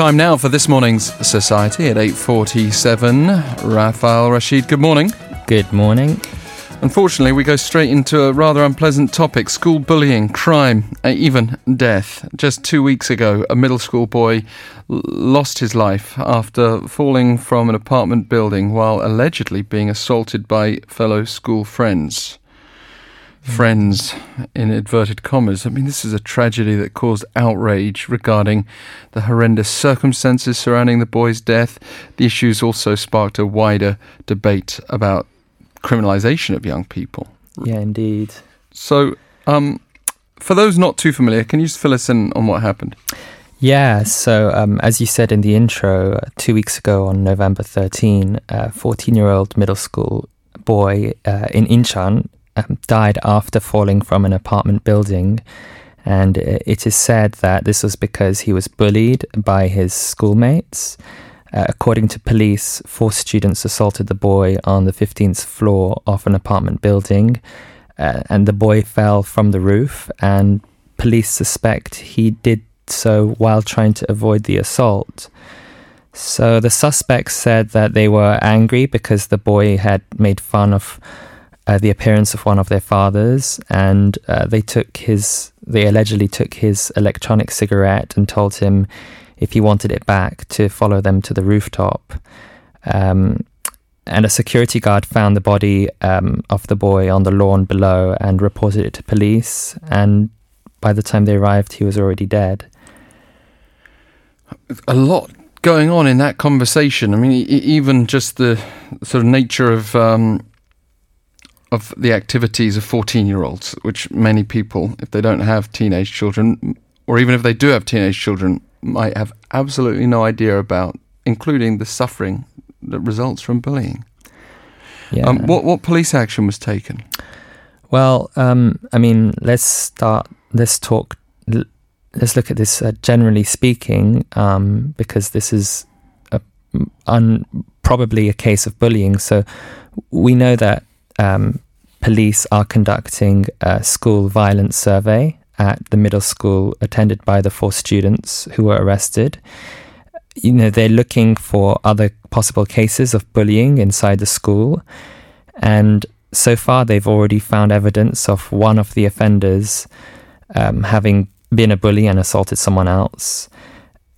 Time now for this morning's Society at 8.47. Raphael Rashid, good morning. Good morning. Unfortunately, we go straight into a rather unpleasant topic school bullying, crime, eh, even death. Just two weeks ago, a middle school boy lost his life after falling from an apartment building while allegedly being assaulted by fellow school friends friends in inverted commas. I mean, this is a tragedy that caused outrage regarding the horrendous circumstances surrounding the boy's death. The issues also sparked a wider debate about criminalization of young people. Yeah, indeed. So, um, for those not too familiar, can you just fill us in on what happened? Yeah, so um, as you said in the intro, uh, two weeks ago on November 13, a 14 year old middle school boy uh, in Incheon um, died after falling from an apartment building. And it is said that this was because he was bullied by his schoolmates. Uh, according to police, four students assaulted the boy on the 15th floor of an apartment building, uh, and the boy fell from the roof. And police suspect he did so while trying to avoid the assault. So the suspects said that they were angry because the boy had made fun of uh, the appearance of one of their fathers, and uh, they took his. They allegedly took his electronic cigarette and told him if he wanted it back to follow them to the rooftop. Um, and a security guard found the body um, of the boy on the lawn below and reported it to police. And by the time they arrived, he was already dead. A lot going on in that conversation. I mean, even just the sort of nature of um, of the activities of 14 year olds, which many people, if they don't have teenage children, or even if they do have teenage children, might have absolutely no idea about, including the suffering that results from bullying. Yeah. Um, what, what police action was taken? Well, um, I mean, let's start, let's talk, let's look at this uh, generally speaking, um, because this is a, un, probably a case of bullying. So we know that um, police are conducting a school violence survey at the middle school attended by the four students who were arrested. You know, they're looking for other possible cases of bullying inside the school. And so far, they've already found evidence of one of the offenders um, having been a bully and assaulted someone else.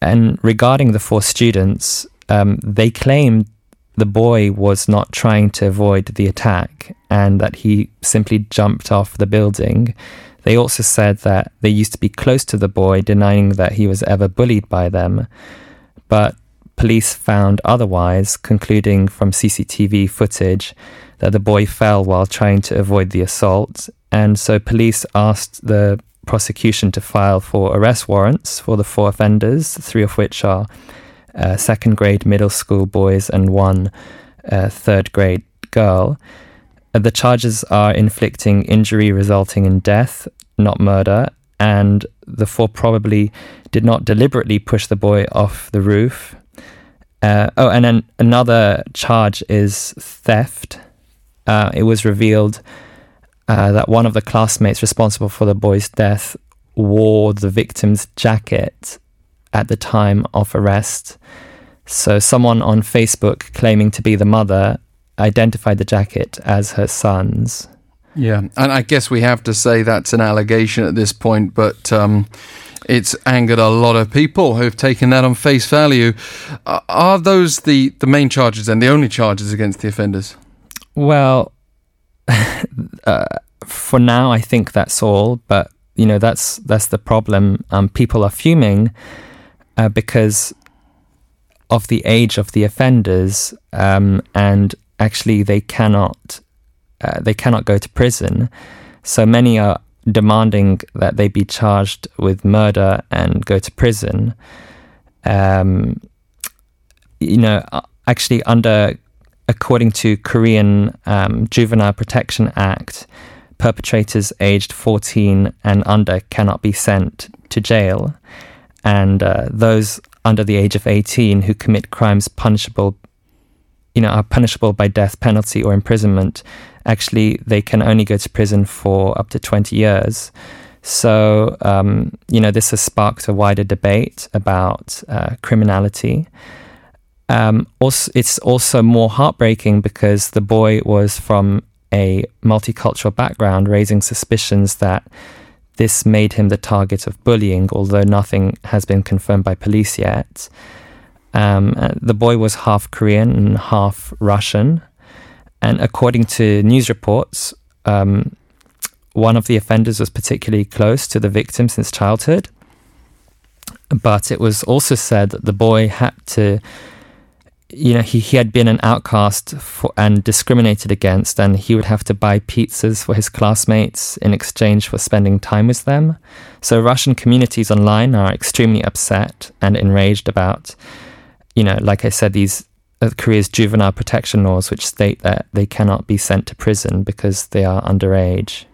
And regarding the four students, um, they claimed the boy was not trying to avoid the attack and that he simply jumped off the building. They also said that they used to be close to the boy, denying that he was ever bullied by them. But police found otherwise, concluding from CCTV footage that the boy fell while trying to avoid the assault. And so police asked the prosecution to file for arrest warrants for the four offenders, three of which are uh, second grade middle school boys and one uh, third grade girl. Uh, the charges are inflicting injury resulting in death, not murder, and the four probably did not deliberately push the boy off the roof. Uh, oh, and then another charge is theft. Uh, it was revealed uh, that one of the classmates responsible for the boy's death wore the victim's jacket at the time of arrest. So, someone on Facebook claiming to be the mother identified the jacket as her son's. Yeah, and I guess we have to say that's an allegation at this point, but um, it's angered a lot of people who've taken that on face value. Uh, are those the, the main charges and the only charges against the offenders? Well, uh, for now, I think that's all. But you know, that's that's the problem. Um, people are fuming uh, because of the age of the offenders, um, and actually they cannot uh, they cannot go to prison. So many are demanding that they be charged with murder and go to prison. Um, you know, uh, actually, under according to Korean um, Juvenile Protection Act, perpetrators aged 14 and under cannot be sent to jail and uh, those under the age of 18 who commit crimes punishable you know are punishable by death penalty or imprisonment actually they can only go to prison for up to 20 years So, um, you know, this has sparked a wider debate about uh, criminality. Um, also, it's also more heartbreaking because the boy was from a multicultural background, raising suspicions that this made him the target of bullying, although nothing has been confirmed by police yet. Um, uh, the boy was half Korean and half Russian. And according to news reports, um, one of the offenders was particularly close to the victim since childhood. But it was also said that the boy had to you know, he, he had been an outcast for, and discriminated against, and he would have to buy pizzas for his classmates in exchange for spending time with them. So Russian communities online are extremely upset and enraged about, you know, like I said, these uh, Korea's juvenile protection laws, which state that they cannot be sent to prison because they are underage.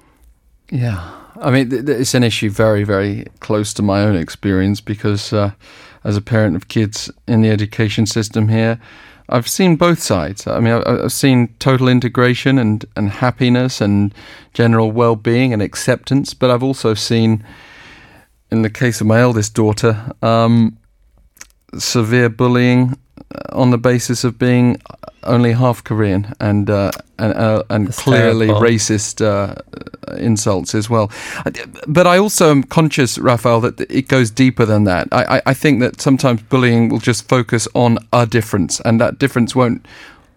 Yeah, I mean, th- th- it's an issue very, very close to my own experience because. Uh, as a parent of kids in the education system here, I've seen both sides. I mean, I've seen total integration and, and happiness and general well being and acceptance, but I've also seen, in the case of my eldest daughter, um, severe bullying on the basis of being only half Korean and uh, and, uh, and clearly terrible. racist uh, insults as well. But I also am conscious, Raphael, that it goes deeper than that. I, I think that sometimes bullying will just focus on a difference, and that difference won't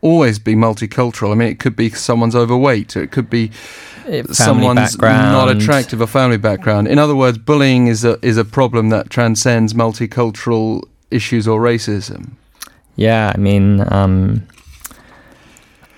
always be multicultural. I mean, it could be someone's overweight, or it could be family someone's background. not attractive, a family background. In other words, bullying is a is a problem that transcends multicultural issues or racism. Yeah, I mean, um,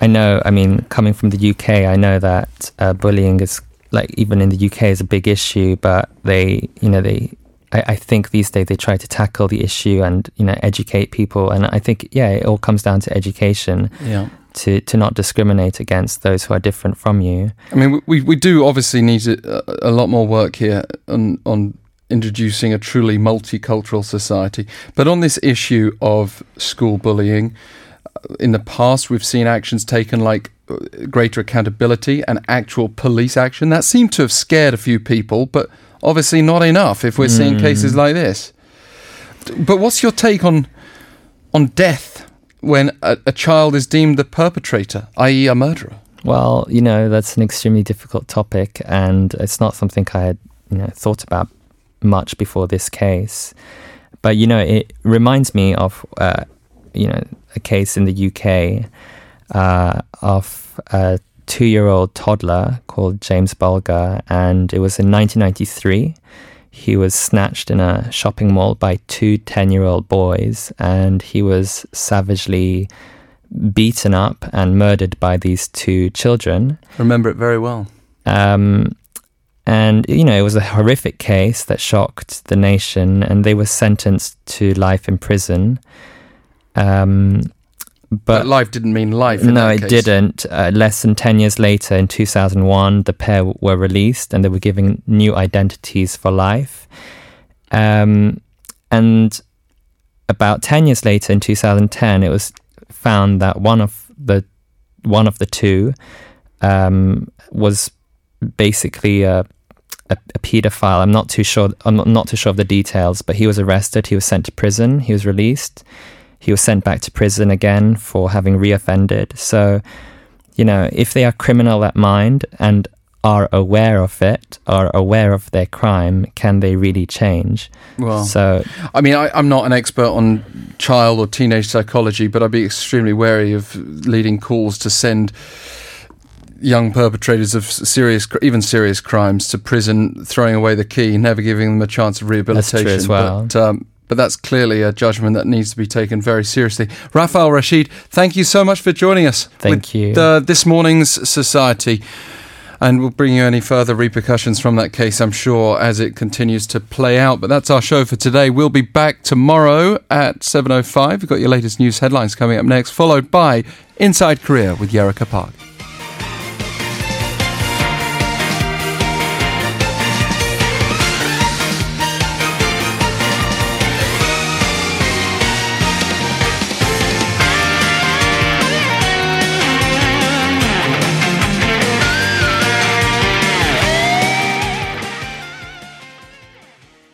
I know. I mean, coming from the UK, I know that uh, bullying is like even in the UK is a big issue. But they, you know, they. I, I think these days they try to tackle the issue and you know educate people. And I think yeah, it all comes down to education. Yeah. To, to not discriminate against those who are different from you. I mean, we, we do obviously need a, a lot more work here on on introducing a truly multicultural society. But on this issue of school bullying, uh, in the past we've seen actions taken like uh, greater accountability and actual police action. That seemed to have scared a few people, but obviously not enough if we're mm. seeing cases hmm. like this. But what's your take on on death when a, a child is deemed the perpetrator, i.e., a murderer? Well, you know that's an extremely difficult topic, and it's not something I had you know thought about much before this case. But you know, it reminds me of uh, you know a case in the UK uh, of a two-year-old toddler called James Bulger, and it was in 1993. He was snatched in a shopping mall by two 10-year-old boys, and he was savagely beaten up and murdered by these two children. I Remember it very well. Um, and, you know, it was a horrific case that shocked the nation, and they were sentenced to life in prison. Um, but, but, life didn't mean life. no, it case. didn't. Uh, less than 10 years later, in 2001, the pair were released and they were given new identities for life. Um, and about 10 years later, in 2010, it was found that one of the one of the two um, was basically a, a, a pedophile. I'm not too sure. I'm not too sure of the details, but he was arrested. He was sent to prison. He was released. He was sent back to prison again for having reoffended. So, you know, if they are criminal at mind and are aware of it, are aware of their crime, can they really change? Well, so I mean, I, am not an expert on child or teenage psychology, but I'd be extremely wary of leading calls to send young perpetrators of serious, even serious crimes to prison, throwing away the key, never giving them a chance of rehabilitation. That's true as well. But, um, but that's clearly a judgment that needs to be taken very seriously. Raphael Rashid, thank you so much for joining us. Thank you. Uh, this morning's Society. And we'll bring you any further repercussions from that case, I'm sure, as it continues to play out. But that's our show for today. We'll be back tomorrow at 7.05. We've got your latest news headlines coming up next, followed by Inside Korea with Yerika Park.